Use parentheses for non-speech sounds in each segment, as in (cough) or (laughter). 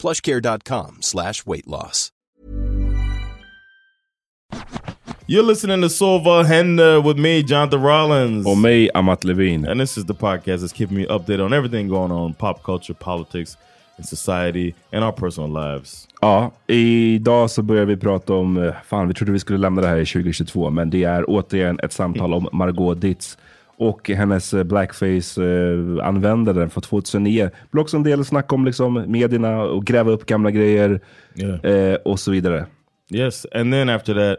plushcare.com slash weight loss. You're listening to Sova Hender with me, Jonathan Rollins. Och mig, Amat Levin. And this is the podcast that's keeping me updated on everything going on pop culture, politics, and society, and our personal lives. Ja, idag så börjar vi prata om, eh, fan vi trodde vi skulle lämna det här i 2022, men det är återigen ett samtal om Margot Ditz och hennes eh, blackface-användare från 2009. Det blir också en del snack om liksom, medierna och gräva upp gamla grejer Yeah. eh, och så vidare. Yes, and then after that,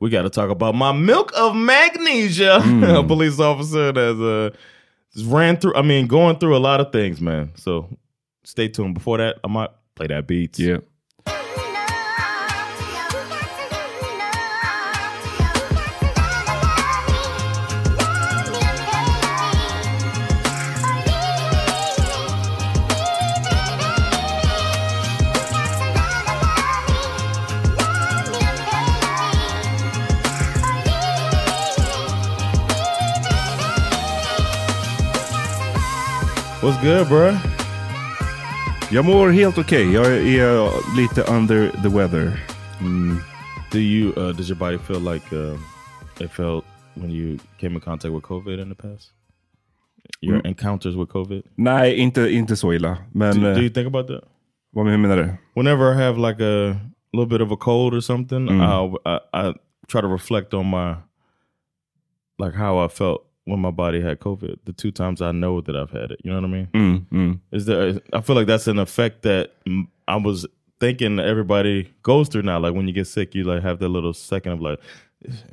we got to talk about my milk of magnesia. (laughs) a police officer that's uh, ran through. I mean, going through a lot of things, man. So stay tuned. Before that, I might play that beats. Yeah. What's good, bro? Jag mår helt okej. Okay. Jag är lite under the weather. Do you? Uh, does your body feel like uh, it felt when you came in contact with COVID in the past? Your Mm. encounters with COVID. Nej, inte, inte så illa. Men Do, do eh, you think about that? vad menar du? whenever I have like a little bit of a cold or something, I'll, I, I try to reflect on my like how I felt when my body had COVID. The two times I know that I've had it, you know what I mean? Mm, mm. Is there? I feel like that's an effect that mm, I was thinking everybody goes through now. Like when you get sick, you like have that little second of like,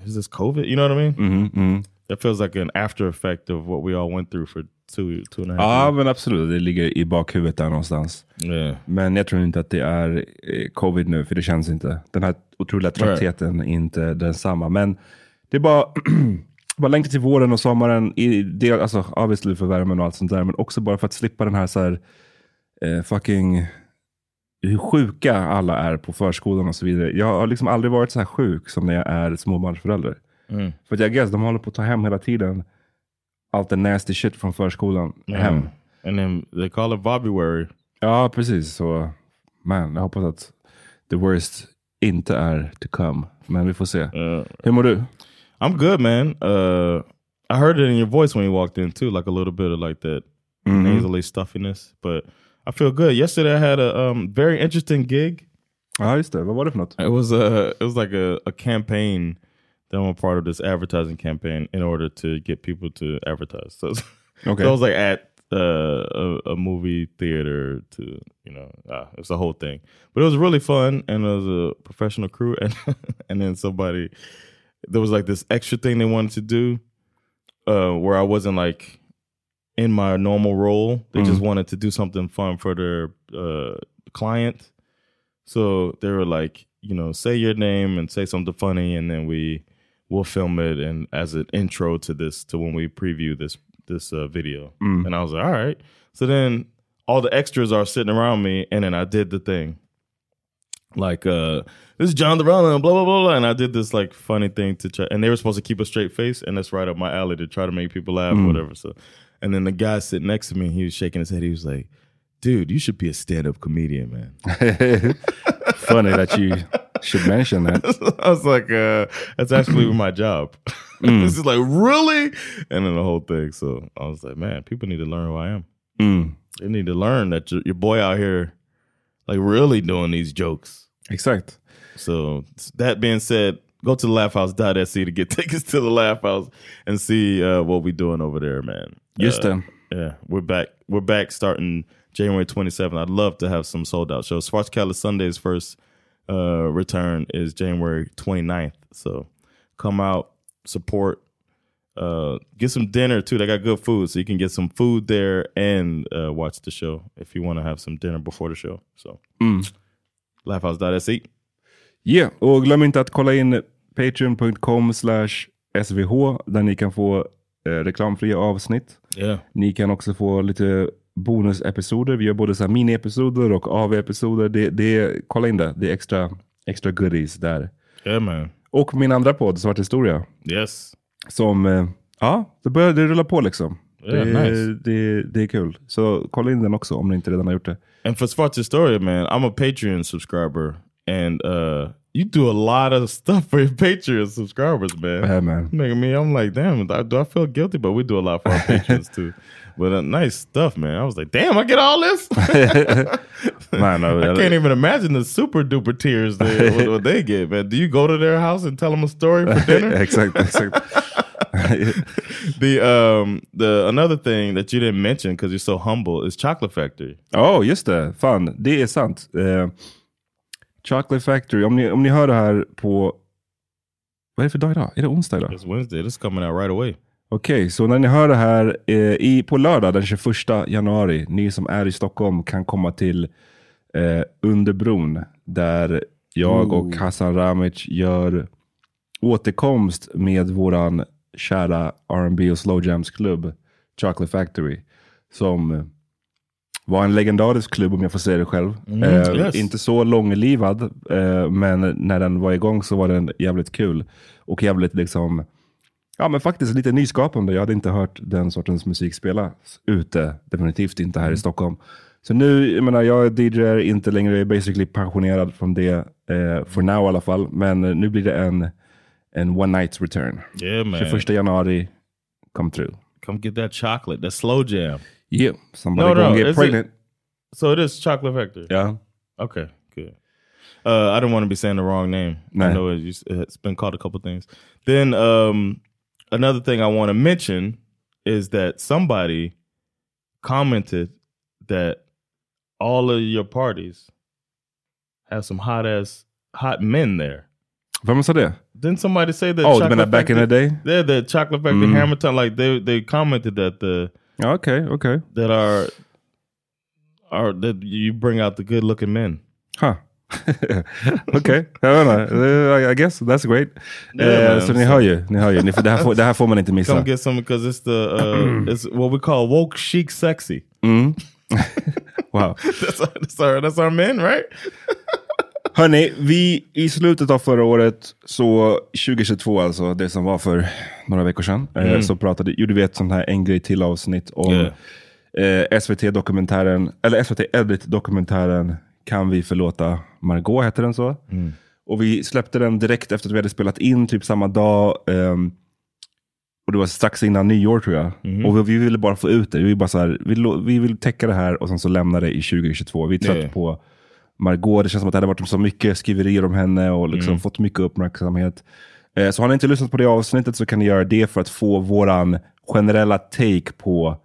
is this COVID? You know what I mean? Mhm, mm. It feels like an after effect of what we all went through for two two and a half. Ja, years. men absolut. Det ligger i bakhuvudet där någonstans. Yeah. Men jag tror inte att det är eh, covid nu, för det känns inte. Den här otroliga tröttheten är inte densamma. Men det är bara, (clears throat) bara längta till våren och sommaren. I det, alltså, obviously för värmen och allt sånt där, men också bara för att slippa den här, så här eh, fucking hur sjuka alla är på förskolan och så vidare. Jag har liksom aldrig varit så här sjuk som när jag är småbarnsförälder. Mm. För att jag guess, de håller på att ta hem hela tiden allt det nasty shit från förskolan hem. And then they call it February. Ja, precis. Så, man, jag hoppas att the worst inte är to come. Men vi får se. Hur mår du? I'm good, man. Uh, I heard it in your voice when you walked in too, like a little bit of like that Mhm. nasally stuffiness. But I feel good. Yesterday I had a um, very interesting gig. Just det. Vad var det för något? It was a it was like a, a campaign that I'm a part of this advertising campaign in order to get people to advertise. (laughs) So, Okay. so I was like at uh, a, a movie theater to you know uh, it was a whole thing, but it was really fun and it was a professional crew (laughs) and and then somebody there was like this extra thing they wanted to do uh, where I wasn't like in my normal role. They just wanted to do something fun for their uh, client. So they were like, you know, say your name and say something funny, and then we will film it and as an intro to this to when we preview this this uh, video. And I was like, all right. So then all the extras are sitting around me, and then I did the thing. Like uh this is John the Rollin, blah blah blah blah and I did this like funny thing to try and they were supposed to keep a straight face and that's right up my alley to try to make people laugh or whatever. So and then the guy sitting next to me, he was shaking his head, he was like, Dude, you should be a stand-up comedian, man. (laughs) Funny that you should mention that. (laughs) I was like, uh, that's actually my job. (laughs) this is like, really? And then the whole thing. So I was like, man, people need to learn who I am. Mm. They need to learn that your, your boy out here, like, really doing these jokes. Exakt. So that being said, go to laughhouse.se to get (laughs) tickets to the Laugh House and see uh, what we're doing over there, man. Just Uh. Yeah, we're back. We're back starting January 27th. I'd love to have some sold out shows. Svartskalle Sunday's first uh, return is January 29th. So come out, support, uh, get some dinner too. They got good food, so you can get some food there and uh, watch the show if you want to have some dinner before the show. So laughhouse.se. Yeah, och glöm inte att kolla in patreon.com slash svh där ni kan få eh, reklamfria avsnitt. Yeah. Ni kan också få lite bonusepisoder. Vi gör både så mini-episoder och AV-episoder. Det, det, kolla in det. Det är extra, extra goodies där. Yeah, man. Och min andra podd, Svart historia. Yes. Som, eh, ja, det börjar det rullar på liksom. Yeah, det, nice. det, det är kul. Så kolla in den också om ni inte redan har gjort det. And for Sports Historia, man, I'm a Patreon subscriber, and uh, you do a lot of stuff for your Patreon subscribers, man. Yeah, man. Making me, I'm like, damn, do I, feel guilty? But we do a lot for our (laughs) patrons too. But uh, nice stuff, man. I was like, damn, I get all this. (laughs) Man, (laughs) I can't even imagine the super duper tears they what, what they get, man. Do you go to their house and tell them a story for dinner? exakt, exakt. (laughs) the um the another thing that you didn't mention because you're so humble is Chocolate Factory. Ja, just det. Fan, det är sant. Eh, Chocolate Factory, om ni, om ni hör det här på... Vad är det för dag idag? Är det onsdag idag? It's Wednesday. This is coming out right away. Okej, så när ni hör det här eh, i, på lördag den 21 januari, ni som är i Stockholm kan komma till eh, Underbron där jag och Hassan Ramic gör återkomst med våran kära R&B och slow jams klubb Chocolate Factory. Som eh, var en legendarisk klubb om jag får säga det själv. eh, yes. Inte så långlivad, eh, men när den var igång så var den jävligt kul. Och jävligt liksom Ja, men faktiskt lite nyskapande. Jag hade inte hört den sortens musik spelas ute. Definitivt inte här i Stockholm. Så nu, jag menar, jag är DJ, inte längre basically pensionerad från det. Eh, for now i alla fall. Men nu blir det en, en one Night's return. Yeah, man. 21 januari, come through. Come get that chocolate, that slow jam. Yeah, somebody No, gonna get is it- pregnant. So it is Chocolate Factory. Yeah. Okay, good. Uh, I don't want to be saying the wrong name. Nah. I know it it's been called a couple things. Then um, another thing I want to mention is that somebody commented that all of your parties have some hot ass hot men there. Vem sa det? Didn't somebody say that? Oh, you mean back in the day? Yeah, the Chocolate Factory Hamilton, like they they commented that the okay okej. that are are that you bring out the good looking men. Huh. Okej, jag vet inte. Eh, I guess that's great. Yeah, man, så ni so- hör ju, ni hör ju. Ni det, här får, det här får man inte missa. Come get some because it's the uh, (clears throat) it's what we call woke chic sexy. (laughs) Wow. (laughs) That's our, that's our that's our men, right? (laughs) Hörni, vi i slutet av förra året, så 2022 alltså, det som var för några veckor sedan, eh, så pratade, gjorde vi ett sånt här en grej till avsnitt om eh, SVT-dokumentären, eller SVT Edit-dokumentären Kan vi förlåta Margot, heter den så? Och vi släppte den direkt efter att vi hade spelat in, typ samma dag. ehm, och det var strax innan nyår tror jag. Och vi, vi ville bara få ut det. Vi, bara så här, vi, vi vill täcka det här och sen så lämna det i 2022. Vi är trött Yeah. på Margot. Det känns som att det hade varit så mycket skriverier om henne och liksom fått mycket uppmärksamhet. Eh, så har ni inte lyssnat på det avsnittet så kan ni göra det för att få våran generella take på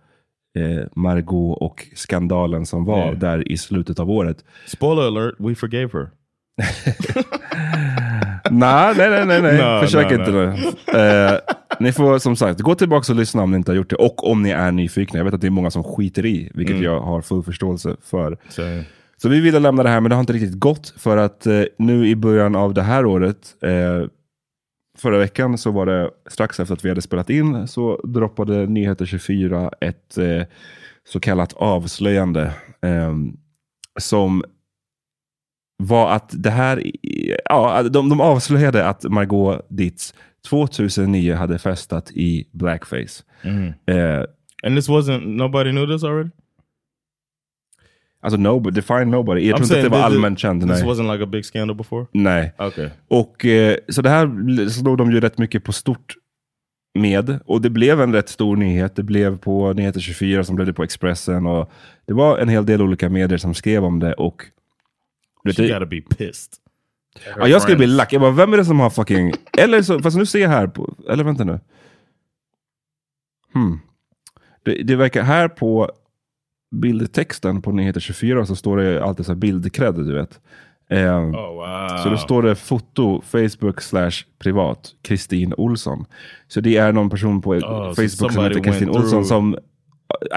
eh, Margot och skandalen som var Yeah. där i slutet av året. Spoiler alert: we forgave her. (laughs) nej, nej, nej, nej, nej. No, försök no, inte no. nu. Eh, ni får som sagt gå tillbaka och lyssna om ni inte har gjort det. Och om ni är nyfikna. Jag vet att det är många som skiter i, vilket Mm. jag har full förståelse för. So Så vi ville lämna det här, men det har inte riktigt gått. För att eh, nu i början av det här året, eh, förra veckan så var det strax efter att vi hade spelat in, så droppade Nyheter 24 ett eh, så kallat avslöjande. Eh, som var att det här, ja, de, de avslöjade att Margot Dietz 2009 hade festat i blackface. Eh, And this wasn't nobody knew this already. Alltså nobody, define nobody. Jag I'm tror inte att det var allmänt känt. This Nej. wasn't like a big scandal before. nej. Okay. Och eh, så det här slog de ju rätt mycket på stort med. Och det blev en rätt stor nyhet. Det blev på Nyheter 24, som blev det på Expressen. Och det var en hel del olika medier som skrev om det. Och She gotta be pissed. ja, jag skulle bli lack. Jag bara, vem är det som har fucking... Eller så, fast nu ser jag här på... Eller vänta nu. Hmm. Det, det verkar här på bildtexten på Nyheter 24 så står det alltid så här bildcred, du vet. Ehm, Oh wow. så då står det foto, Facebook slash privat, Kristin Olsson. Så det är någon person på Oh, Facebook som heter Kristin Olsson som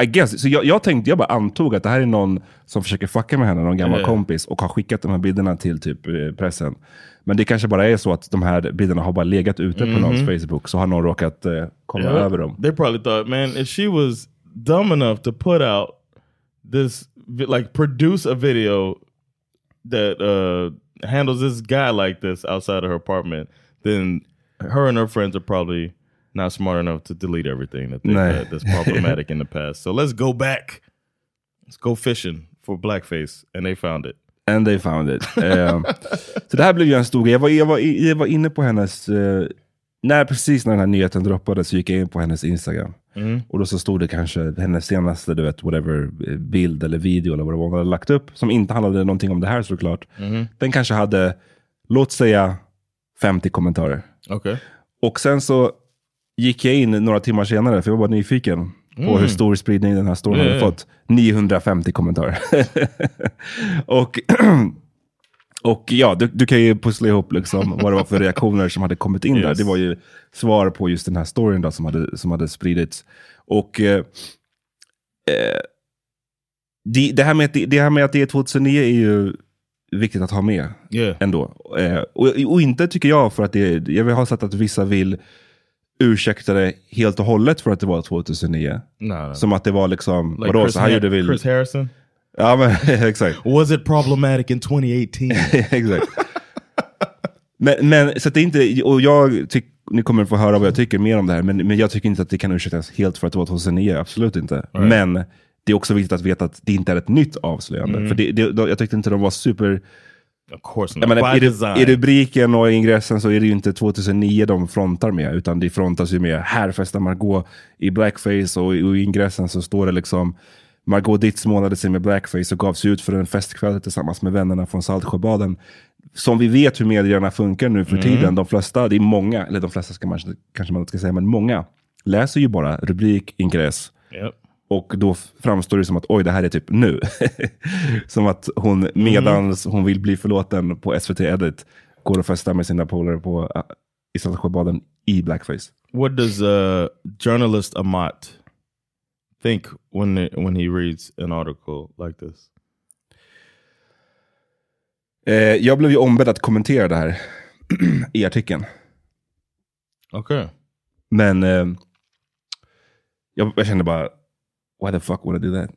I guess, så jag, jag tänkte, jag bara antog att det här är någon som försöker fucka med henne, någon gammal Yeah. kompis och har skickat de här bilderna till typ eh, pressen. Men det kanske bara är så att de här bilderna har bara legat ute på någons Facebook, så har någon råkat eh, komma. Yeah. över dem. They probably thought, man, if she was dumb enough to put out this, like, produce a video that uh, handles this guy like this outside of her apartment, then her and her friends are probably not smart enough to delete everything that they had that's problematic (laughs) in the past. So let's go back. Let's go fishing for blackface, and they found it. And they found it. Eh, (laughs) så det här blev ju en stor grej. Jag var, jag var, jag var inne på hennes... eh, när, precis när den här nyheten droppades så gick jag in på hennes Instagram. Och då så stod det kanske hennes senaste du vet, whatever, eh, bild eller video eller vad det var hon hade lagt upp. Som inte handlade någonting om det här såklart. Den kanske hade, låt säga 50 kommentarer. Okay. Och sen så gick jag in några timmar senare, för jag var bara nyfiken på hur stor spridning den här storyn Ja, hade fått. 950 kommentarer. (laughs) och, (clears throat) och ja, du, du kan ju pussla ihop liksom vad det var för reaktioner som hade kommit in där. Yes. Det var ju svar på just den här storyn då, som, hade, som hade spridits. Och eh, eh, det, det, här med att det, här med att det är 2009 är ju viktigt att ha med Yeah. ändå. Eh, och, och inte tycker jag för att det, jag har sett att vissa vill ursäkta det helt och hållet för att det var 2009. No, no. Som att det var liksom, Like vadå, Chris, så här gjorde vi... Chris Harrison. Ja men (laughs) exakt. Was it problematic in 2018? (laughs) exakt. Men, men så det är inte, och jag tycker, ni kommer få höra vad jag tycker mer om det här, men, men jag tycker inte att det kan ursäktas helt för att det var 2009, absolut inte. Men det är också viktigt att veta att det inte är ett nytt avslöjande. För det, det, jag tyckte inte de var super... of course not. menar, By i. I rubriken och i ingressen så är det ju inte 2009 de frontar med, utan det frontas ju med här festar Margot i blackface och, och i ingressen så står det liksom Margot Dietz målade sig med blackface och gav sig ut för en festkväll tillsammans med vännerna från Saltsjöbaden. Som vi vet hur medierna funkar nu för tiden, de flesta, det är många, eller de flesta ska man, kanske man inte ska säga, men många läser ju bara rubrik, ingress, Yep. och då framstår det som att oj, det här är typ nu. (laughs) som att hon medans hon vill bli förlåten på SVT Edit går och festar med sina polare på uh, i Saltsjöbaden i blackface. What does uh, journalist Amat think when when he reads an article like this? Eh, jag blev ju ombedd att kommentera det här (clears throat) i artikeln. Okay. Men eh, jag, jag kände bara, why the fuck would I do that?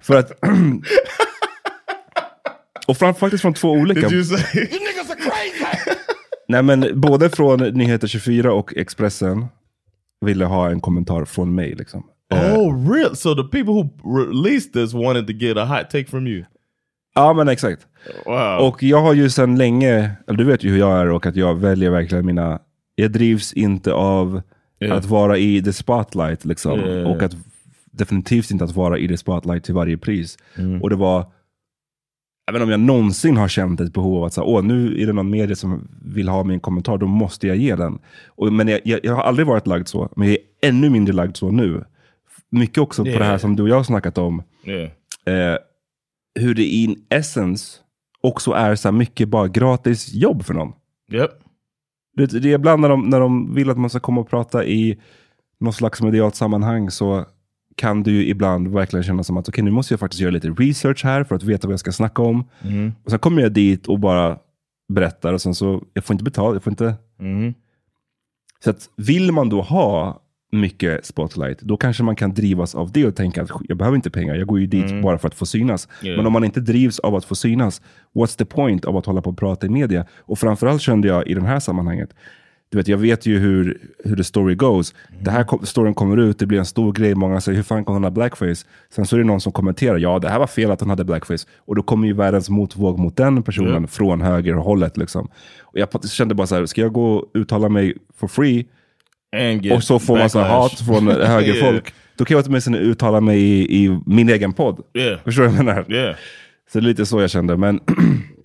(laughs) För att... (clears throat) och fram, faktiskt från två olika... say? (laughs) Nej men både från Nyheter 24 och Expressen ville ha en kommentar från mig. Liksom. Eh, oh, real? So the people who released this wanted to get a hot take from you. Ja men exakt. Wow. Och jag har ju sedan länge, eller du vet ju hur jag är och att jag väljer verkligen mina, jag drivs inte av Yeah. att vara i the spotlight liksom. Yeah. Och att definitivt inte att vara i the spotlight till varje pris. Mm. Och det var, även om jag någonsin har känt ett behov av att säga, åh nu är det någon media som vill ha min kommentar, då måste jag ge den. Och, men jag, jag, jag har aldrig varit lagd så, men jag är ännu mindre lagd så nu. Mycket också på det här Yeah. som du och jag har snackat om, yeah. eh, hur det in essence också är så mycket bara gratis jobb för någon. Yep. Det, det är ibland när de, när de vill att man ska komma och prata i något slags medialt sammanhang så kan det ju ibland verkligen kännas som att okej, nu måste jag faktiskt göra lite research här för att veta vad jag ska snacka om. Och sen kommer jag dit och bara berättar och sen så, jag får inte betalt, jag får inte... Mm-hmm. Så att vill man då ha mycket spotlight, då kanske man kan drivas av det och tänka att jag behöver inte pengar, jag går ju dit bara för att få synas. Yeah. Men om man inte drivs av att få synas, what's the point av att hålla på och prata i media? Och framförallt kände jag i det här sammanhanget, du vet, jag vet ju hur, hur the story goes. Det här kom, storyn kommer ut, det blir en stor grej, många säger hur fan kan hon ha blackface? Sen så är det någon som kommenterar, ja det här var fel att hon hade blackface. Och då kommer ju världens motvåg mot den personen Yeah. från högerhållet. Liksom. Och jag kände bara så här, ska jag gå och uttala mig for free och så får man så hat från (laughs) högerfolk. Då kan jag åtminstone uttala mig i, i min egen podd. Yeah. Förstår du vad jag menar? Yeah. Så det är lite så jag kände. Men (clears throat)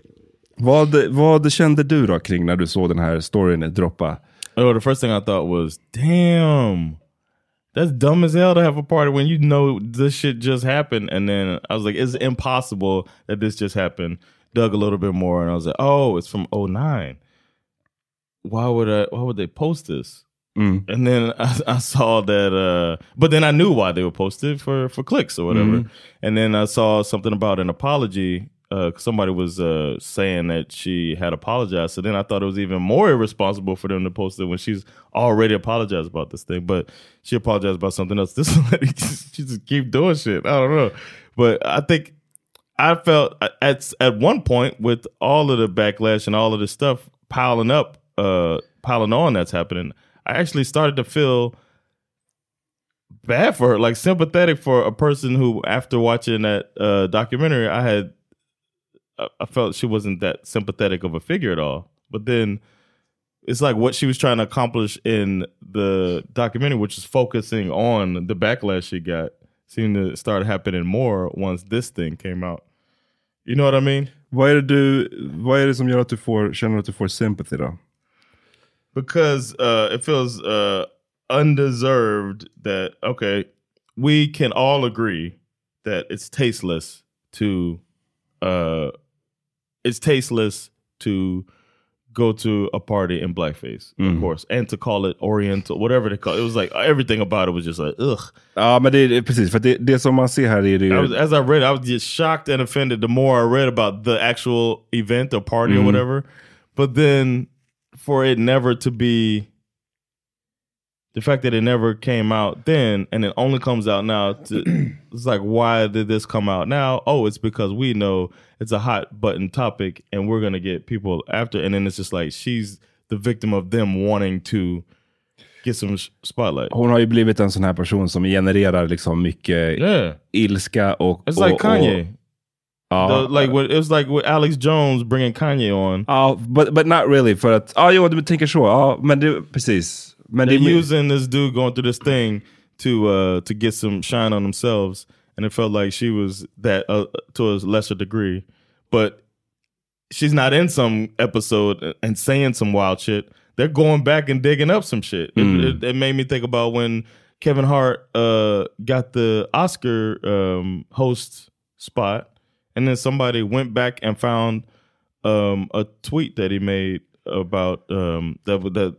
vad, vad kände du då kring när du såg den här storyn droppa? Oh, the first thing I thought was, damn, that's dumb as hell to have a party when you know this shit just happened. And then I was like, it's impossible that this just happened. Dug a little bit more, and I was like, oh, it's from 09. Why would I? Why would they post this? Mm. And then I, I saw that, uh, but then I knew why they were posted for for clicks or whatever. And then I saw something about an apology. Uh, somebody was uh, saying that she had apologized. So then I thought it was even more irresponsible for them to post it when she's already apologized about this thing. But she apologized about something else. (laughs) This lady, just- she just keep doing shit. I don't know. But I think I felt at at one point with all of the backlash and all of this stuff piling up, uh, piling on that's happening. I actually started to feel bad for her, like sympathetic for a person who, after watching that uh, documentary, I had I, felt she wasn't that sympathetic of a figure at all. But then it's like what she was trying to accomplish in the documentary, which is focusing on the backlash she got, seemed to start happening more once this thing came out. You know what I mean? Vad är, det du, vad är det som gör att du får, känner att du får sympathy då? because uh, it feels uh, undeserved that okay, we can all agree that it's tasteless to uh, it's tasteless to go to a party in blackface, of course, and to call it Oriental, whatever they call it. It was like everything about it was just like ugh. Ja, men det precis. För det, det som man ser här är det I was, as I read, I was just shocked and offended the more I read about the actual event or party or whatever. But then for it never to be the fact that it never came out then and it only comes out now to, (clears throat) it's like why did this come out now oh it's because we know it's a hot button topic and we're gonna get people after and then it's just like she's the victim of them wanting to get some spotlight Hon har ju blivit en sån här person som genererar liksom mycket yeah ilska och... it's och, like Kanye Och, The, like what it was like with Alex Jones bringing Kanye on. ja, but, but not really. För att, ja, jo, du tänker så. Ja, men det, precis. Det, They're using this dude going through this thing to uh to get some shine on themselves, and it felt like she was that uh, to a lesser degree, but she's not in some episode and saying some wild shit. They're going back and digging up some shit. It, it, it made me think about when Kevin Hart uh got the Oscar um host spot, and then somebody went back and found um a tweet that he made about um that that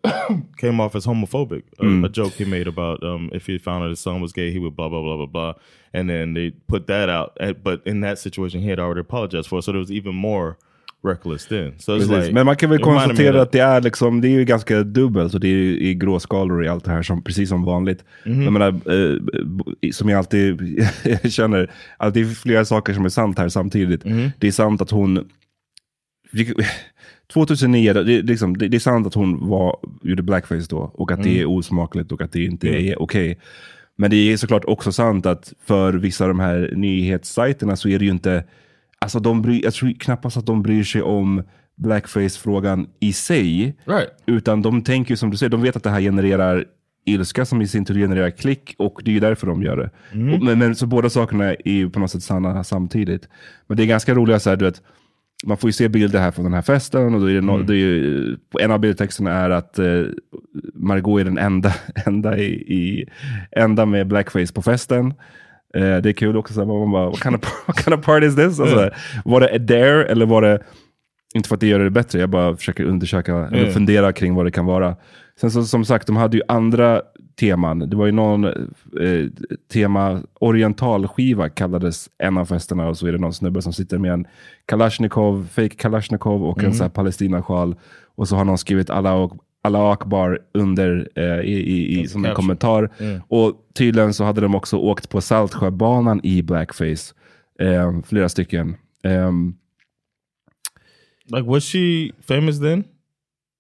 (coughs) came off as homophobic. A, a joke he made about um if he found out his son was gay he would blah blah blah blah blah. And then they put that out. But in that situation he had already apologized for it, so there was even more reckless then. So like Men man kan väl konstatera att det är, liksom, det är ju ganska dubbelt. Och det är ju i gråskalor i allt det här, som, precis som vanligt. Mhm. Jag menar, eh, som jag alltid (laughs) känner, att det är flera saker som är sant här samtidigt. Mhm. Det är sant att hon... vilket- 2009, det, det, är liksom, det, det är sant att hon var, gjorde blackface då och att Mm. det är osmakligt och att det inte är okej. Men det är såklart också sant att för vissa av de här nyhetssajterna så är det ju inte Alltså de bry, jag tror knappast att de bryr sig om blackface-frågan i sig. Right. Utan de tänker ju som du säger, de vet att det här genererar ilska som i sin tur genererar klick och det är ju därför de gör det. Och, men, men så båda sakerna är ju på något sätt sanna samtidigt. Men det är ganska roliga så här, du vet, man får ju se bilder här från den här festen och då är det no, det är ju, en av bildtexterna är att eh, Margot är den enda, (laughs) enda, i, i, enda med blackface på festen. Eh, det är kul också, så man bara, what kind, of, (laughs) what kind of party is this? Alltså, var det a dare eller var det, inte för att det gör det bättre, jag bara försöker undersöka, eller fundera kring vad det kan vara. Sen så, som sagt, de hade ju andra teman. Det var ju någon eh, tema, orientalskiva kallades en av festerna och så är det någon snubbe som sitter med en Kalashnikov, fake Kalashnikov och en så här Palestina-sjal. Och så har någon skrivit Allah, Allah Akbar under, eh, i, i, i, som en kommentar. Och tydligen så hade de också åkt på Saltsjöbanan i blackface. Eh, flera stycken. Ehm, Like, was she famous then?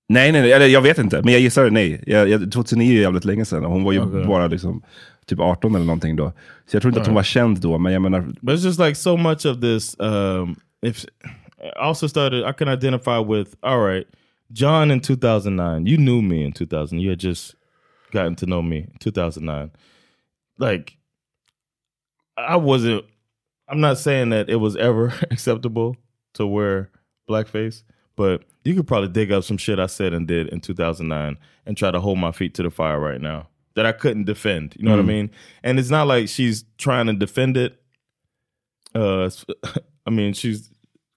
Nej, nej, nej, eller jag vet inte. Men jag gissar nej. Jag, jag, 2009 är jävligt länge sedan och hon var ju Okej. bara liksom typ 18 eller någonting då. Så jag tror inte att hon var känd då, men jag menar, But it's just like so much of this. Um, if I also started, I can identify with. All right, John in 2009. You knew me in 2000. You had just gotten to know me in 2009. Like, I wasn't. I'm not saying that it was ever (laughs) acceptable to wear blackface, but you could probably dig up some shit I said and did in 2009 and try to hold my feet to the fire right now that I couldn't defend. You know what I mm. mean? And it's not like she's trying to defend it. Uh, (laughs) I mean, she's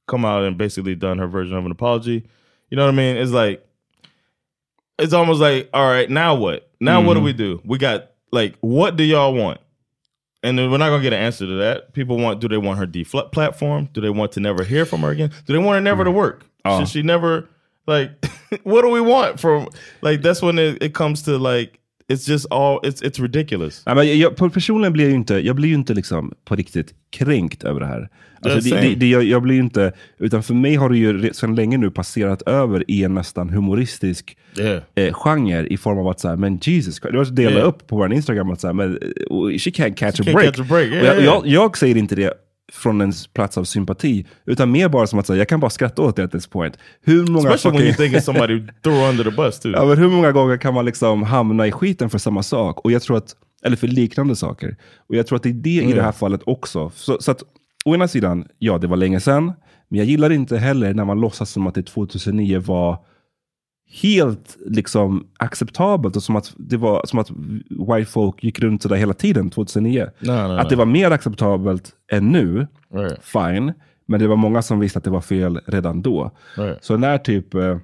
come out and basically done her version of an apology. You know what I mean? It's like, it's almost like, all right, now what? Now what do we mm-hmm. do? We got like, what do y'all want? And we're not gonna get an answer to that. People want, do they want her deflatform? Do they want to never hear from her again? Do they want her never to mm. work? Oh. Should she never like? (laughs) what do we want from like? That's when it, it comes to like, it's just all it's it's ridiculous. Ja, men jag, på- personligen blir jag ju inte, jag blir inte liksom på riktigt kränkt över det här. Alltså det, det, det, jag, jag blir inte, utan för mig har det ju sedan länge nu passerat över i en nästan humoristisk Yeah. eh, genre i form av att så här, men Jesus Christ, det var så dela Yeah. upp på vår Instagram att så här, men eh, she can't catch a can't break. catch a break, yeah. jag, jag säger inte det från en plats av sympati, utan mer bara som att säga, jag kan bara skratta åt det at this point. Hur många Especially when you think somebody who threw under the bus too. (laughs) Ja, men hur många gånger kan man liksom hamna i skiten för samma sak? Och jag tror att, eller för liknande saker. Och jag tror att det är det i det här fallet också. Så, så att, å ena sidan, ja det var länge sedan. Men jag gillar inte heller när man låtsas som att det 2009 var helt liksom acceptabelt och som att det var som att white folk gick runt sådär hela tiden 2009. No, no, att det var mer acceptabelt än nu, Right. fine. Men det var många som visste att det var fel redan då. Så när typ, eh,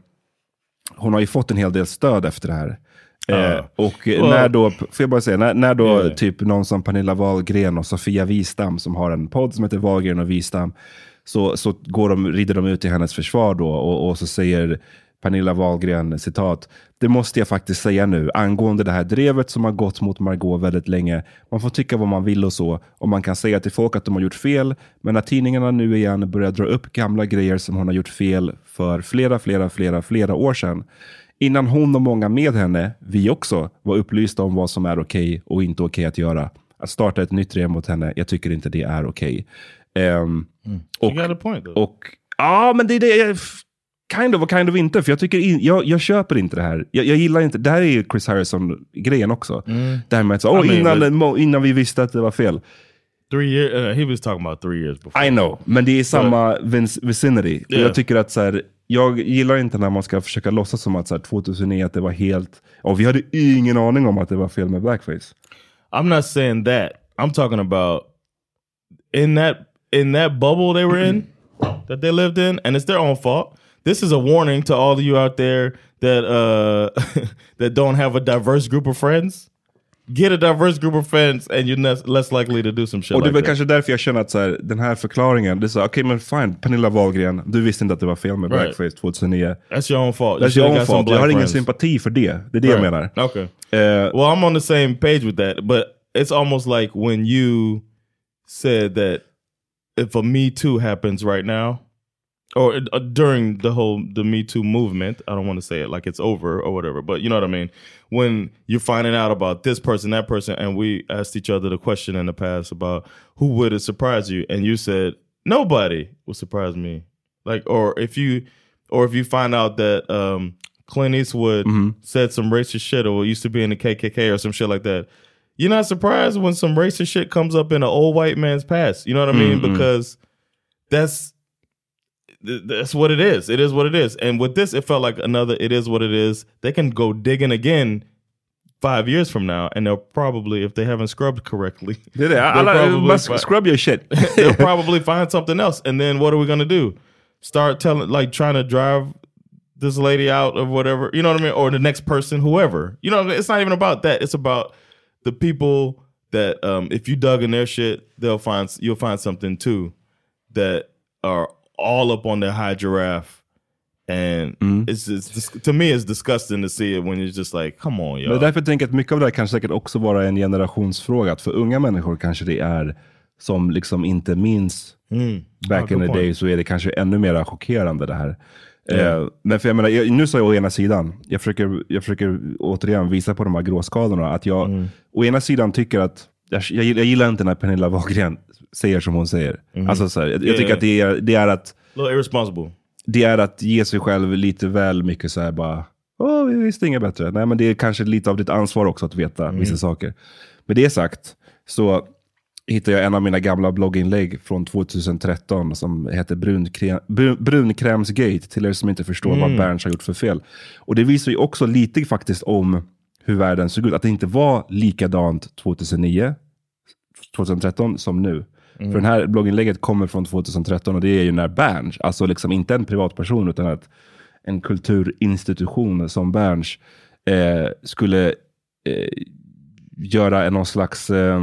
hon har ju fått en hel del stöd efter det här. Eh, Ja. och Well- när då, får jag bara säga, när, när då Yeah. typ någon som Pernilla Wahlgren och Sofia Wistam som har en podd som heter Wahlgren och Wistam, så, så går de, rider de ut i hennes försvar då och, och så säger Pernilla Wahlgren, citat, det måste jag faktiskt säga nu, angående det här drevet som har gått mot Margot väldigt länge. Man får tycka vad man vill och så, och man kan säga till folk att de har gjort fel, men när tidningarna nu igen börjar dra upp gamla grejer som hon har gjort fel för flera, flera, flera, flera år sedan, innan hon och många med henne, vi också, var upplysta om vad som är okej och inte okej att göra. Att starta ett nytt drev mot henne, jag tycker inte det är okej. Ehm, You got a point though. och ja, men det är det. Kind of och kind of inte. För jag, tycker in, jag, jag köper inte det här. Jag, jag gillar inte, det här är ju Chris Harrison-grejen också. Det här med att så, åh, I mean, innan, but- vi visste att det var fel. three years. Uh, he was talking about three years before. I know, men det är samma vin- vicinity. Yeah. Jag tycker att så här, jag gillar inte när man ska försöka låtsas som att så här, 2009 att det var helt, och vi hade ingen aning om att det var fel med blackface. I'm not saying that. I'm talking about in that in that bubble they were in, that they lived in, and it's their own fault. This is a warning to all of you out there that uh (laughs) that don't have a diverse group of friends. Get a diverse group of friends, and you're less, likely to do some shit Och det är like kanske därför jag känner att så här, den här förklaringen, det är så okej men fine, Pernilla Wahlgren, du visste inte att det var fel med Right. blackface 2009. That's your own fault. That's your own fault. Jag har ingen sympati för det. Det är det jag menar. Okay. Eh, Well, I'm on the same page with that, but it's almost like when you said that if a Me Too happens right now, or uh, during the whole the Me Too movement, I don't want to say it like it's over or whatever, but you know what I mean. When you're finding out about this person, that person, and we asked each other the question in the past about who would it surprise you, and you said nobody would surprise me, like, or if you, or if you find out that um, Clint Eastwood said some racist shit or used to be in the KKK or some shit like that. You're not surprised when some racist shit comes up in an old white man's past. You know what I mean? Because that's th- that's what it is. It is what it is. And with this, it felt like another. It is what it is. They can go digging again five years from now, and they'll probably, if they haven't scrubbed correctly, det är det. they'll Alla, probably bara scrub your shit. (laughs) they'll (laughs) probably find something else. And then what are we gonna do? Start telling, like, trying to drive this lady out of whatever, you know what I mean, or the next person, whoever. You know, it's not even about that. It's about the people that, um, if you dug in their shit, they'll find you'll find something too that are all up on their high giraffe And Mm. it's, it's to me it's disgusting to see it when you're just like, come on, Men yo. därför tänker jag att mycket av det här kan säkert också vara en generationsfråga. Att för unga människor kanske det är, som liksom inte minns back Ja, in the point. day, så är det kanske ännu mer chockerande det här. Eh, men för jag menar, jag, nu sa jag å ena sidan, jag försöker, jag försöker återigen visa på de här gråskadorna, att jag å ena sidan tycker att, jag, jag, gillar- jag gillar inte när Pernilla Wahlgren säger som hon säger. Alltså så här, jag, jag tycker att det är, det är att little irresponsible. det är att ge sig själv lite väl mycket så här bara, åh, vi visste inget bättre. Nej, men det är kanske lite av ditt ansvar också att veta vissa saker. Med det sagt, så hittade jag en av mina gamla blogginlägg från 2013 som heter Brunkrä Bru- Brunkrämsgate, till er som inte förstår vad Berns har gjort för fel. Och det visar ju också lite faktiskt om hur världen såg ut. Att det inte var likadant 2009, 2013 som nu. Mm. För det här blogginlägget kommer från 2013 och det är ju när Berns, alltså liksom inte en privatperson utan att en kulturinstitution som Berns eh, skulle eh, göra någon slags eh,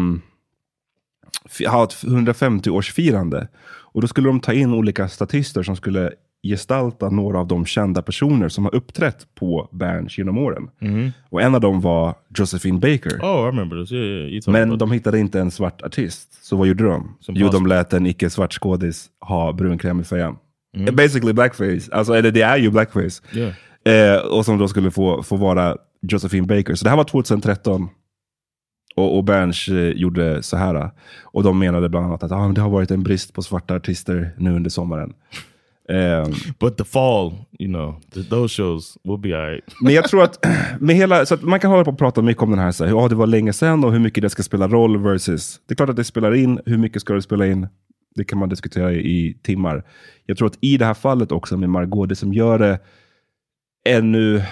ha ett 150-årsfirande. Och då skulle de ta in olika statister som skulle gestalta några av de kända personer som har uppträtt på Berns genom åren. Och en av dem var Josephine Baker. Oh, I remember this. Yeah, yeah. Men de hittade inte en svart artist. Så vad gjorde de? Som Jo, de lät en icke-svart skådis ha brunkräm i fejan. Basically blackface. Alltså, eller det är ju blackface. Eh, och som då skulle få, få vara Josephine Baker. Så det här var 2013. Och, och Berns eh, gjorde så här. Och de menade bland annat att ah, det har varit en brist på svarta artister nu under sommaren. Eh, But the fall, you know, th- those shows will be alright. (laughs) Men jag tror att, (clears throat) med hela, så att man kan hålla på och prata mycket om den här, så här ja det var länge sedan och hur mycket det ska spela roll versus, det är klart att det spelar in, hur mycket ska det spela in? Det kan man diskutera i, i timmar. Jag tror att i det här fallet också med Margot, det som gör det ännu,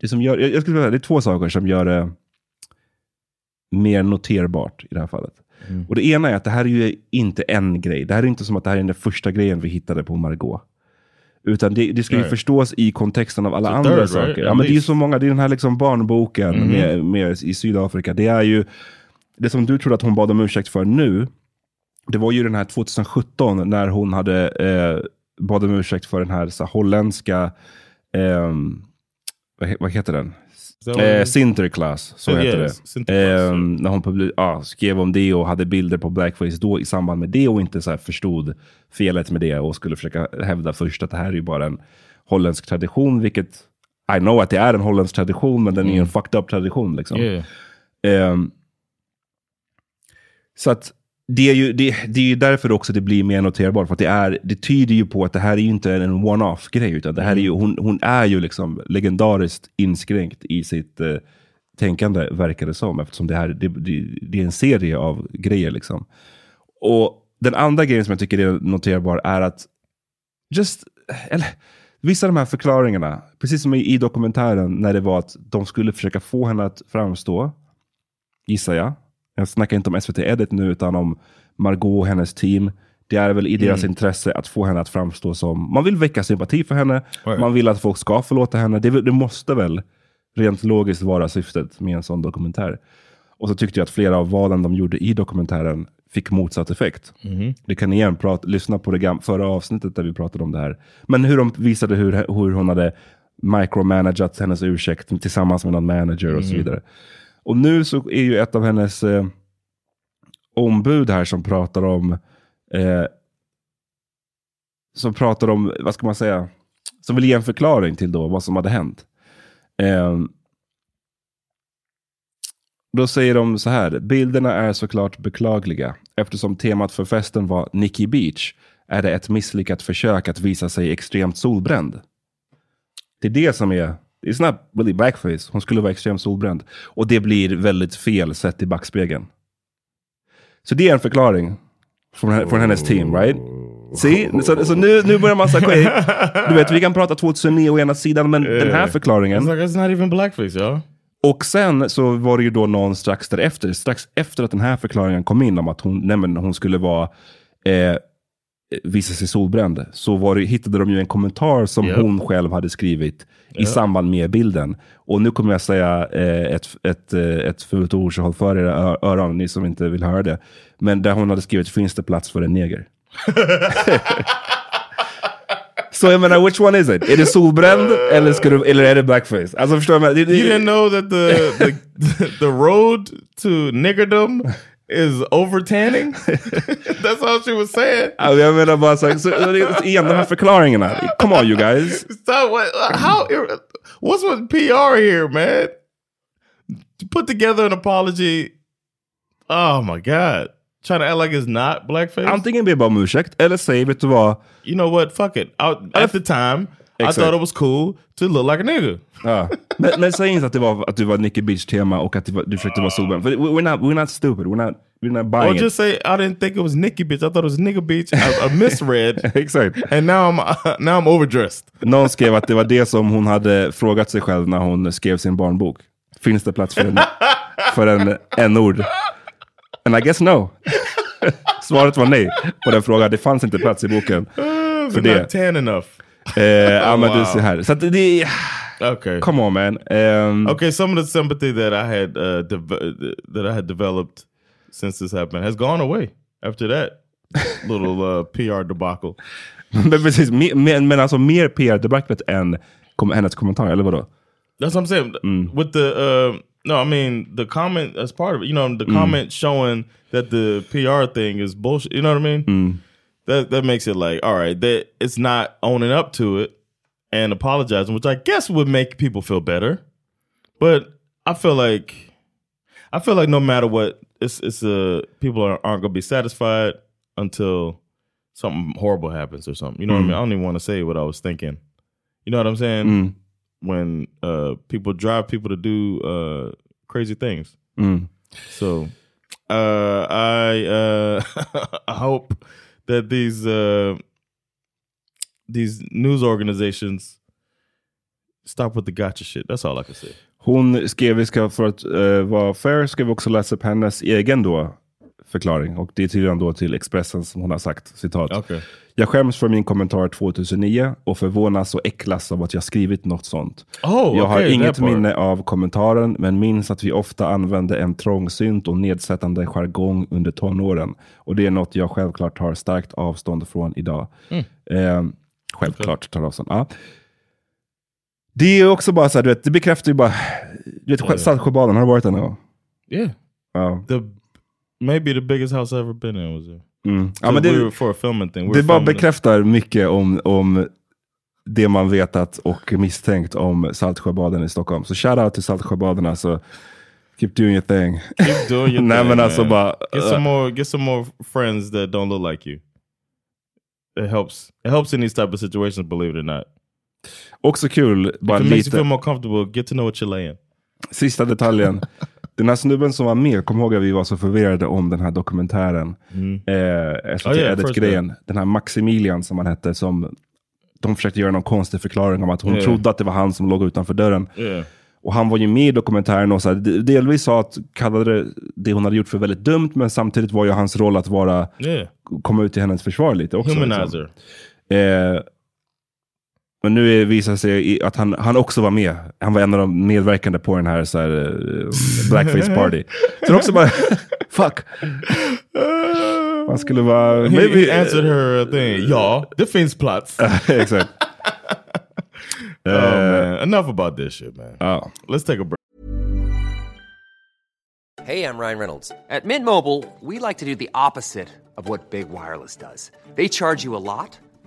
det som gör, jag jag skulle säga, det är två saker som gör det mer noterbart i det här fallet. Och det ena är att det här är ju inte en grej. Det här är inte som att det här är den första grejen vi hittade på Margot. Utan det, det ska ju Right. förstås i kontexten av alla The andra third, saker. right? Ja, men det är ju så många, det är den här liksom barnboken med, med, i Sydafrika. Det är ju, det som du tror att hon bad om ursäkt för nu, det var ju den här 2017 när hon hade eh, bad om ursäkt för den här, så här holländska, ehm, vad, vad heter den? Eh, is? Sinterklaas, så Yeah, heter yeah, det. Ehm, när hon publi- ja, skrev om det och hade bilder på blackface då i samband med det och inte så förstod felet med det och skulle försöka hävda först att det här är ju bara en holländsk tradition, vilket I know att det är en holländsk tradition, men den är ju en fucked up tradition. Liksom. Yeah. Ehm, så att det är ju det, det är ju därför också det blir mer noterbart. För att det, är, det tyder ju på att det här är ju inte en one-off grej. Utan det här är ju, hon, hon är ju liksom legendariskt inskränkt i sitt eh, tänkande, verkar det som. Eftersom det här det, det, det är en serie av grejer. Liksom. Och den andra grejen som jag tycker är noterbar är att just, eller, vissa av de här förklaringarna, precis som i, i dokumentären när det var att de skulle försöka få henne att framstå, gissar jag. Jag snackar inte om SVT Edit nu, utan om Margot och hennes team. Det är väl i deras intresse att få henne att framstå som, man vill väcka sympati för henne, Right. man vill att folk ska förlåta henne. Det, det måste väl rent logiskt vara syftet med en sån dokumentär. Och så tyckte jag att flera av valen de gjorde i dokumentären fick motsatt effekt. Det kan ni igen prata, lyssna på det förra avsnittet där vi pratade om det här. Men hur de visade hur, hur hon hade micromanagat hennes ursäkt tillsammans med någon manager och så vidare. Och nu så är ju ett av hennes eh, ombud här som pratar om eh, som pratar om, vad ska man säga, som vill ge en förklaring till då vad som hade hänt. Eh, då säger de så här, bilderna är såklart beklagliga. Eftersom temat för festen var Nikki Beach är det ett misslyckat försök att visa sig extremt solbränd. Det är det som är, it's not really blackface. Hon skulle vara extremt solbränd. Och det blir väldigt fel sett i backspegeln. Så det är en förklaring från, från hennes team, right? See? Så, så nu, nu börjar man säga, du vet vi kan prata 2009 å ena sidan, men den här förklaringen, It's like it's not even blackface, y'all. och sen så var det ju då någon strax därefter, strax efter att den här förklaringen kom in om att hon, nej hon skulle vara, eh, visa sig solbränd, så var det, hittade de ju en kommentar som Yep. hon själv hade skrivit i samband med bilden. Och nu kommer jag säga eh, ett, ett, eh, ett fult ord, så håll för era öron, ni som inte vill höra det. Men där hon hade skrivit, finns det plats för en neger? (laughs) Så jag menar, which one is it? Är det solbränd eller, ska du, eller är det blackface? Alltså förstår du? You didn't know that the the, (laughs) the road to niggerdom is over tanning? (laughs) That's all she was saying. Ja, jag menar bara så, så igen de här förklaringarna. Come on you guys. Stop. What, how? What's with PR here, man? Put together an apology. Oh my god. Trying to act like it's not blackface. Antingen be bara om ursäkt eller säg, vet du uh, vad? you know what? Fuck it. I, at the time, I Exakt. thought it was cool to look like a nigga. Ja. (laughs) Men, men säg inte att det var, att du var Nicky Beach tema och att du, var, du försökte vara solbränd. För we- we're not, we're not stupid. We're not, we're not buying Or it. just say I didn't think it was Nikki bitch. I thought it was nigga bitch. I, I misread, (laughs) Exakt. and now I'm (laughs) now I'm overdressed. Någon skrev att det var det som hon hade frågat sig själv när hon skrev sin barnbok. Finns det plats för en, för en n-ord? And I guess no. Svaret var nej på den frågan. Det fanns inte plats i boken för But det. not tan enough. Eh, (laughs) ja, men du wow. ser här. Så att det, Okay. come on man. Um, Okay, some of the sympathy that I had uh, that I had developed since this happened has gone away after that (laughs) little uh, PR debacle. (laughs) Men precis, me- men, men alltså mer PR-debaclet än kom, hennes kommentar, eller vadå? That's what I'm saying. With the uh, no, I mean the comment as part of it. You know, the comment showing that the PR thing is bullshit. You know what I mean? That that makes it like all right. That it's not owning up to it and apologizing, which I guess would make people feel better. But I feel like I feel like no matter what, it's it's uh people are, aren't gonna be satisfied until something horrible happens or something. You know what I mean? I don't even want to say what I was thinking. You know what I'm saying? Mm. When uh people drive people to do uh crazy things. Mm. So uh I uh (laughs) I hope that these uh these news organizations stop with the gotcha shit. That's all I can say. Hon skrev, vi ska för att uh, vara fair, ska vi också läsa upp hennes egen då förklaring. Och det är tydligen då till Expressen som hon har sagt, citat. Okay. Jag skäms för min kommentar 2009 och förvånas och äcklas av att jag skrivit något sånt. Oh, jag har okay, inget minne av kommentaren, men minns att vi ofta använde en trångsynt och nedsättande jargong under tonåren. Och det är något jag självklart tar starkt avstånd från idag. Mm. Eh, självklart tar avstånd. Ja. Det är också bara så här, du vet, det bekräftar ju bara, du vet. Saltsjöbaden, har du varit där någon gång? Yeah. Ja. The maybe the biggest house I ever been in was there. Mm. ja men we det, were for a filming thing. We det bara bekräftar mycket om, om det man vetat och misstänkt om Saltsjöbaden i Stockholm. Så shout out till Saltsjöbaden alltså. Keep doing your thing. Keep doing your (laughs) Nej thing, men alltså bara... Get some more get some more friends that don't look like you. It helps. It helps in these type of situations, believe it or not. Också kul, bara If it makes you lite, feel more comfortable, get to know what you're laying. sista detaljen. (laughs) Den här snubben som var med, kom ihåg att vi var så förvirrade om den här dokumentären. Eh, SVT Oh, yeah, Edit-grejen. Den här Maximilian som han hette, som de försökte göra någon konstig förklaring om att hon Yeah. trodde att det var han som låg utanför dörren. Yeah. Och han var ju med i dokumentären och så här, de- delvis sa att kallade det, det hon hade gjort för väldigt dumt, men samtidigt var ju hans roll att vara, Yeah. komma ut till hennes försvar lite också. Humanizer. Liksom. Eh, men nu visar det sig att han, han också var med. Han var en av de medverkande på den här, så här eh, blackface party. Så det är också bara, (laughs) fuck. Man skulle vara... He, maybe- he answered her thing. Ja, det finns plats. (laughs) Exakt. (laughs) oh, man. Enough about this shit, man. Ja. Let's take a break. Hey, I'm Ryan Reynolds. At Mint Mobile, we like to do the opposite of what Big Wireless does. They charge you a lot,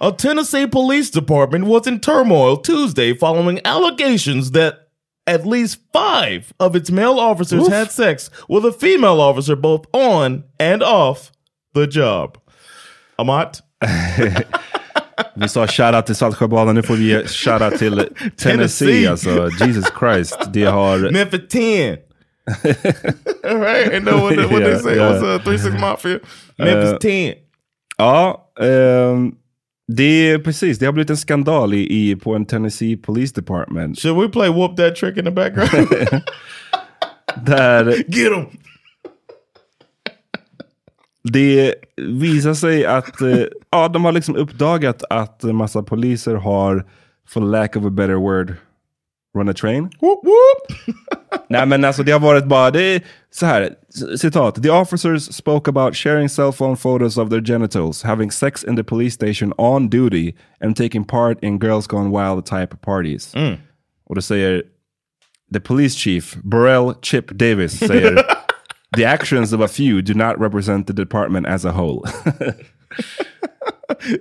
A Tennessee police department was in turmoil Tuesday following allegations that at least five of its male officers Oof. had sex with a female officer both on and off the job. Amat? (laughs) Vi sa shoutout till Saltsjöbaden, nu får vi ge shoutout till (laughs) Tennessee. Tennessee. Alltså, Jesus Christ. De har... (laughs) Memphis 10. right? And know what, they- what they say? yeah. What's uh, 3 6 Mafia? Memphis Eh, 10. Ja, ehm, det är precis. Det har blivit en skandal i, i, på en Tennessee Police Department. Should we play Whoop That Trick in the background? (laughs) Där Get him! det visar sig att eh, ja, de har liksom uppdagat att en massa poliser har, for lack of a better word, run a train. Whoop whoop! Nej men alltså det har varit bara, det så här, citat. The officers spoke about sharing cell phone photos of their genitals, having sex in the police station on duty and taking part in girls gone wild type parties. Och då säger the police chief, Burrell Chip Davis, säger The actions of a few do not represent the department as a whole. (laughs)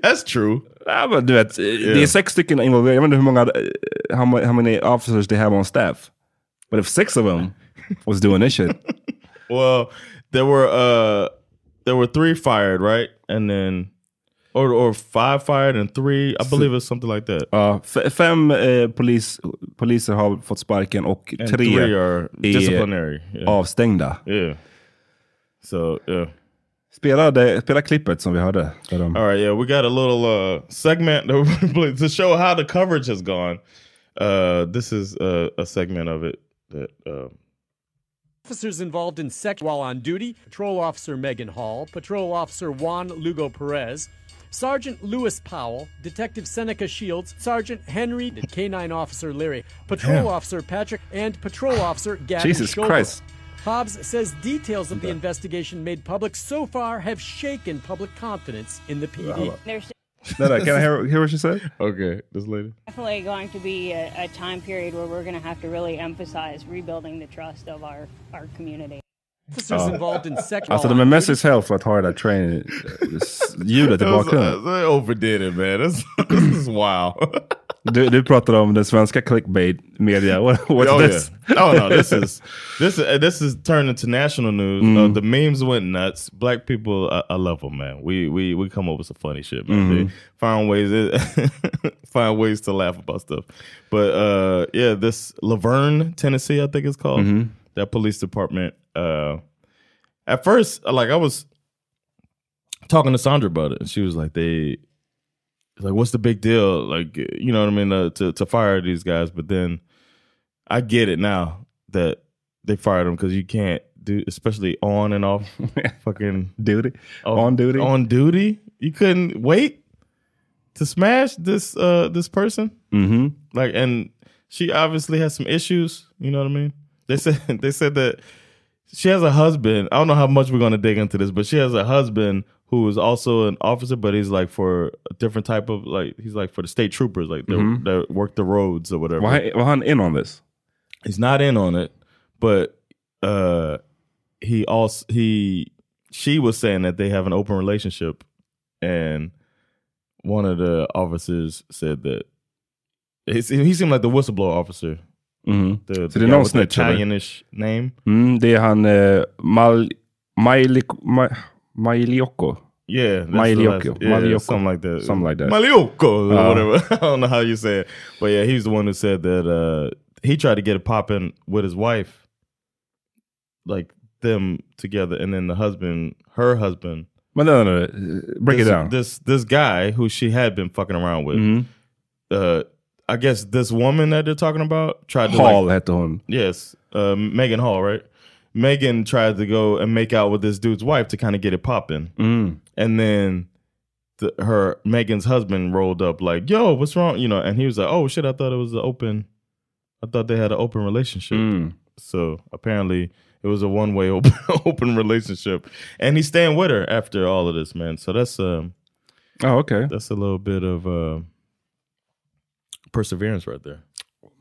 That's true. ja, men du vet, det är sex stycken involverade. Jag vet inte hur många, eh, how many officers they have on staff. But if six of them was doing this shit. (laughs) Well, there were uh there were three fired, right? And then or or five fired and three, I believe it's something like that. Ja, f- fem eh, polis, poliser har fått sparken och And tre three are är disciplinary. Yeah. avstängda. yeah. So yeah. Spela, det, spela klippet som vi hörde. Där de, All right, yeah, we got a little uh segment that we're gonna play to show how the coverage has gone. Uh this is uh, a segment of it that uh Officers involved in sex while on duty Patrol Officer Megan Hall, Patrol Officer Juan Lugo Perez, Sergeant Lewis Powell, Detective Seneca Shields, Sergeant Henry, and K9 Officer Leary, Patrol Damn. Officer Patrick, and Patrol Officer Gavin Jesus Schober. Christ. Hobbs says details of the investigation made public so far have shaken public confidence in the PD. Uh, There's No, no, can I hear, hear what she said? Okay, this lady. definitely going to be a, a time period where we're going to have to really emphasize rebuilding the trust of our, our community. Officers Ja. involved in sex Alltså while de är on mest duty- as hell för att ha det där train, ljudet i That was- bakgrunden. uh, they overdid it, man. This, (coughs) this is wow. Du, du pratade om den svenska clickbait media. (laughs) What, what's oh this? yeah. Oh no, this is this is this is turned into national news. Mm. Uh, the memes went nuts. Black people, I, I love them, man. We we we come up with some funny shit, man. They find ways (laughs) find ways to laugh about stuff. But uh, yeah, this Laverne, Tennessee, I think it's called Mhm. that police department. Uh, at first, like I was talking to Sandra about it, and she was like, "They." Like, what's the big deal? Like, you know what I mean? Uh, to to fire these guys, but then I get it now that they fired them because you can't do, especially on and off (laughs) fucking duty, on duty, on duty. You couldn't wait to smash this uh this person. Mm-hmm. Like, and she obviously has some issues. You know what I mean? They (laughs) said they said that she has a husband. I don't know how much we're gonna dig into this, but she has a husband who is also an officer, but he's like for a different type of like he's like for the state troopers, like that, Mhm. that work the roads or whatever. Why? var han in on this? He's not in on it, but uh he also he she was saying that they have an open relationship and one of the officers said that he, he seemed like the whistleblower officer. Mhm. The, the det är guy någon with the snitch, eller? Italianish name. Mm, det är han eh, Mal, Mailik- Ma, Mailioko. Yeah, the Mailioko. yeah, Mailioko. something like that. Something like that. Malioko or Uh, whatever. (laughs) I don't know how you say it, but yeah, he's the one who said that uh, he tried to get it popping with his wife, like them together, and then the husband, her husband. Men no, no, no. Break this, it down. This this guy who she had been fucking around with, Mhm. uh, I guess this woman that they're talking about tried to Hall like, hette hon. Yes, uh, Megan Hall, right? Megan tried to go and make out with this dude's wife to kind of get it popping, Mm. and then the, her Megan's husband rolled up like, "Yo, what's wrong?" You know, and he was like, "Oh shit, I thought it was an open. I thought they had an open relationship." Mm. So apparently, it was a one way (laughs) open open relationship, and he's staying with her after all of this, man. So that's um, oh okay, that's a little bit of uh, perseverance right there.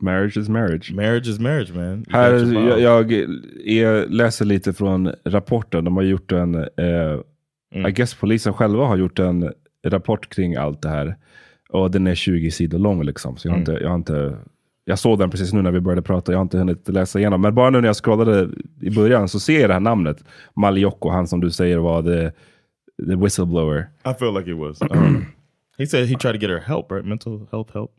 Marriage is marriage. Marriage is marriage, man. You Här, jag, jag, jag läser lite från rapporten. De har gjort en, eh, I guess polisen själva har gjort en rapport kring allt det här. Och den är 20 sidor lång liksom. Så jag har, Mm. inte, jag har inte, jag såg den precis nu när vi började prata. Jag har inte hunnit läsa igenom. Men bara nu när jag scrollade i början så ser jag det här namnet. Maliocco, han som du säger var the, the whistleblower. I feel like it was. Um, (clears throat) he said he tried to get her help, right? Mental health help.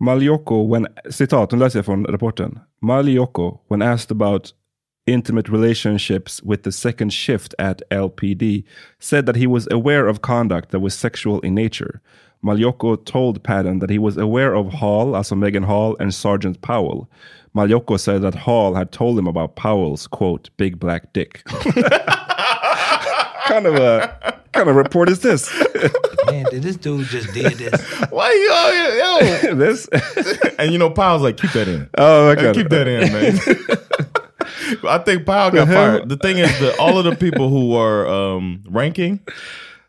Maliocco, when, citat, nu läser från rapporten. Maliocco, when asked about intimate relationships with the second shift at LPD, said that he was aware of conduct that was sexual in nature. Maliocco told Patton that he was aware of Hall, alltså Megan Hall, and Sergeant Powell. Maliocco said that Hall had told him about Powell's, quote, big black dick. (laughs) kind of a kind of report is this? Man, did this dude just did this? Why you all here? Yo. (laughs) this? and you know, Powell's like, keep that in. Oh, Hey, okay. keep that in, man. I think Powell got fired. The thing is that all of the people who are um, ranking,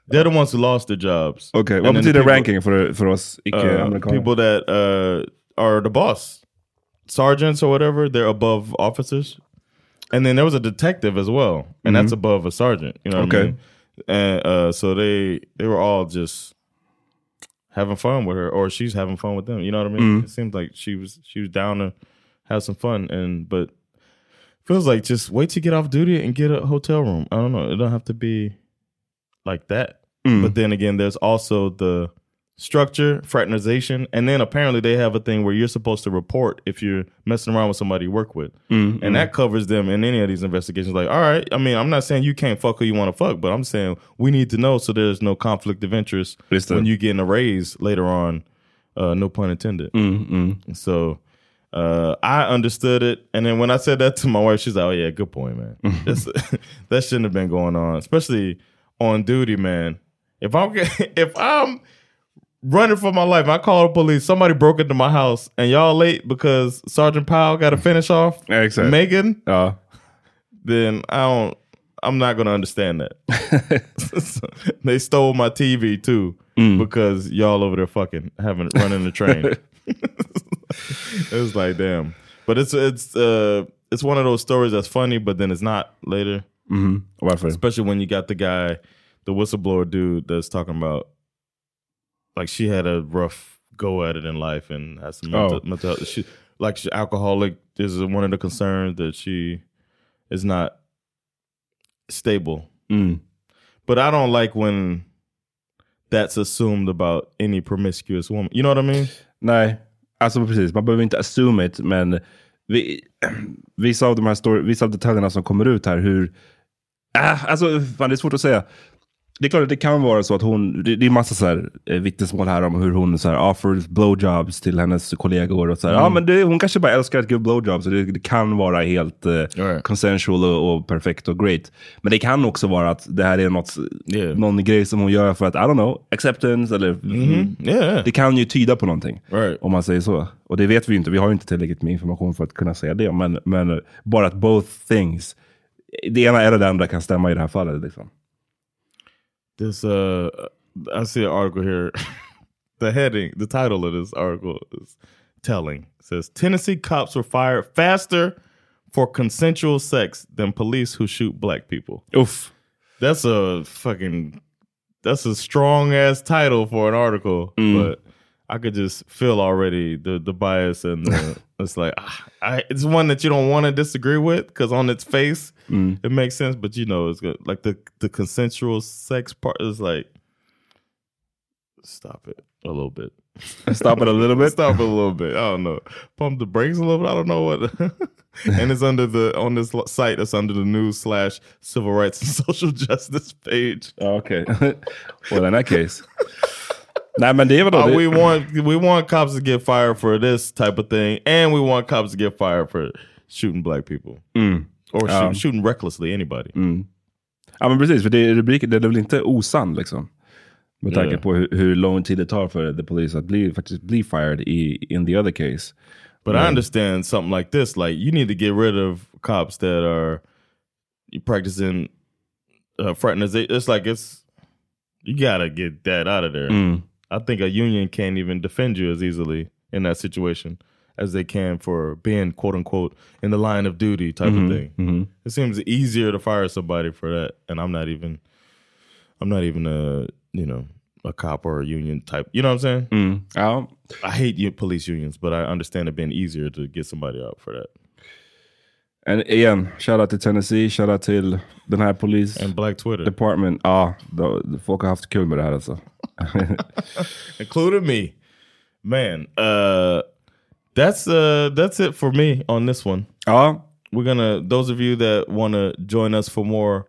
they're the ones who lost their jobs. Okay, And vad then the people- ranking för, för oss uh, people that uh, are the boss, sergeants or whatever, they're above officers. And then there was a detective as well, and that's Mhm. above a sergeant. You know what I Okay. mean? And uh, so they they were all just having fun with her, or she's having fun with them. You know what I mean? Mhm. It seems like she was she was down to have some fun, and but feels like just wait to get off duty and get a hotel room. I don't know. It don't have to be like that. Mm. But then again, there's also the structure, fraternization, and then apparently they have a thing where you're supposed to report if you're messing around with somebody you work with. Mm, and mm. that covers them in any of these investigations. Like, all right, I mean, I'm not saying you can't fuck who you want to fuck, but I'm saying we need to know so there's no conflict of interest when you getting a raise later on. Uh, no pun intended. Mm, mm. So uh, I understood it, and then when I said that to my wife, she's like, "Oh yeah, good point, man. (laughs) (laughs) That shouldn't have been going on, especially on duty, man. If I'm (laughs) if I'm running for my life, I called the police. Somebody broke into my house, and y'all late because Sergeant Powell got to finish off Exakt. Megan. Ja. Then I don't. I'm not gonna understand that. So, (laughs) (laughs) they stole my TV too because y'all over there fucking having running the train. (laughs) it was like damn, but it's it's uh it's one of those stories that's funny, but then it's not later. Mhm. Especially when you got the guy, the whistleblower dude that's talking about like she had a rough go at it in life and has some mental, Oh. mental health. She like she's alcoholic is one of the concerns that she is not stable. Mm. But I don't like when that's assumed about any promiscuous woman. You know what I mean? Nej, alltså precis. Man behöver inte assume it, men vi, vissa, av de här story, vissa av detaljerna som kommer ut här, hur... Äh, alltså, fan, det är svårt att säga. Det är klart att det kan vara så att hon, det, det är massa så här, eh, vittnesmål här om hur hon så här, offers blowjobs till hennes kollegor. Och så här, Mm. Ja, men det, hon kanske bara älskar att ge blowjobs. och Det, det kan vara helt eh, Right. consensual och, och perfekt och great. Men det kan också vara att det här är något, någon grej som hon gör för att, I don't know, acceptance eller... Mhm. Yeah. Det kan ju tyda på någonting. Right. Om man säger så. Och det vet vi ju inte. Vi har ju inte tillräckligt med information för att kunna säga det. Men, men bara att both things, det ena eller det andra kan stämma i det här fallet. Liksom. This uh I see an article here. (laughs) the heading, the title of this article is telling. It says Tennessee cops were fired faster for consensual sex than police who shoot black people. Oof. That's a fucking that's a strong ass title for an article, Mm. but I could just feel already the the bias and the, (laughs) it's like ah, I, it's one that you don't want to disagree with because on its face Mm. it makes sense, but you know it's good. Like the the consensual sex part is like stop it a little bit. (laughs) Stop it a little bit? stop it a little bit. I don't know. Pump the brakes a little bit. I don't know what. (laughs) and it's under the on this site. It's under the news slash civil rights and social justice page. Okej. well in that case. Nej men det är vadå? Uh, det, we want we want cops to get fired for this type of thing, and we want cops to get fired for shooting black people Mm. or Ja. shoot, shooting recklessly anybody. Mm. Ja men precis, för det är rubriken, det är väl inte osann liksom. Med tanke Ja. på hur, hur lång tid det tar för the police att bli, faktiskt bli fired i in the other case. But Men- I understand something like this. Like you need to get rid of cops that are practicing uh, fraternization. It's like it's you gotta get that out of there. Mm. I think a union can't even defend you as easily in that situation as they can for being quote unquote in the line of duty type Mhm, of thing. mhm. It seems easier to fire somebody for that, and I'm not even, I'm not even a you know a cop or a union type. You know what I'm saying? Mm. Ja. I hate police unions, but I understand it being easier to get somebody out for that. And igen, shoutout till Tennessee, shoutout till den här polis... And Black Twitter. Department. Ja, då- folk har haft kul med det här alltså. including me. Man, uh that's uh that's it for me on this one. Ja. We're gonna those of you that wanna join us for more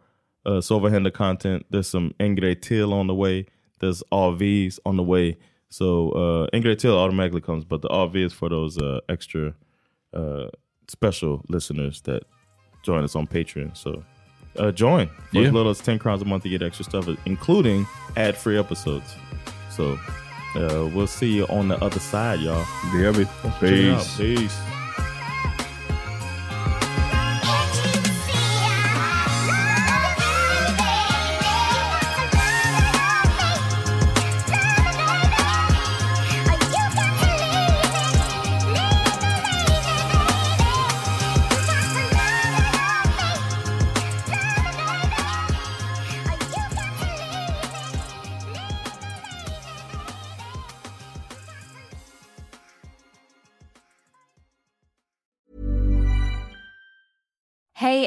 uh Silverhander content, there's some Ingray Till on the way. There's RVs on the way. So uh Ingray Till automatically comes, but the RV is for those uh extra uh special listeners that join us on Patreon. So uh join. For Yeah. as little as 10 crowns a month to get extra stuff, including ad-free episodes. So uh, we'll see you on the other side, y'all. Det gör vi. Check it out. Peace. Peace.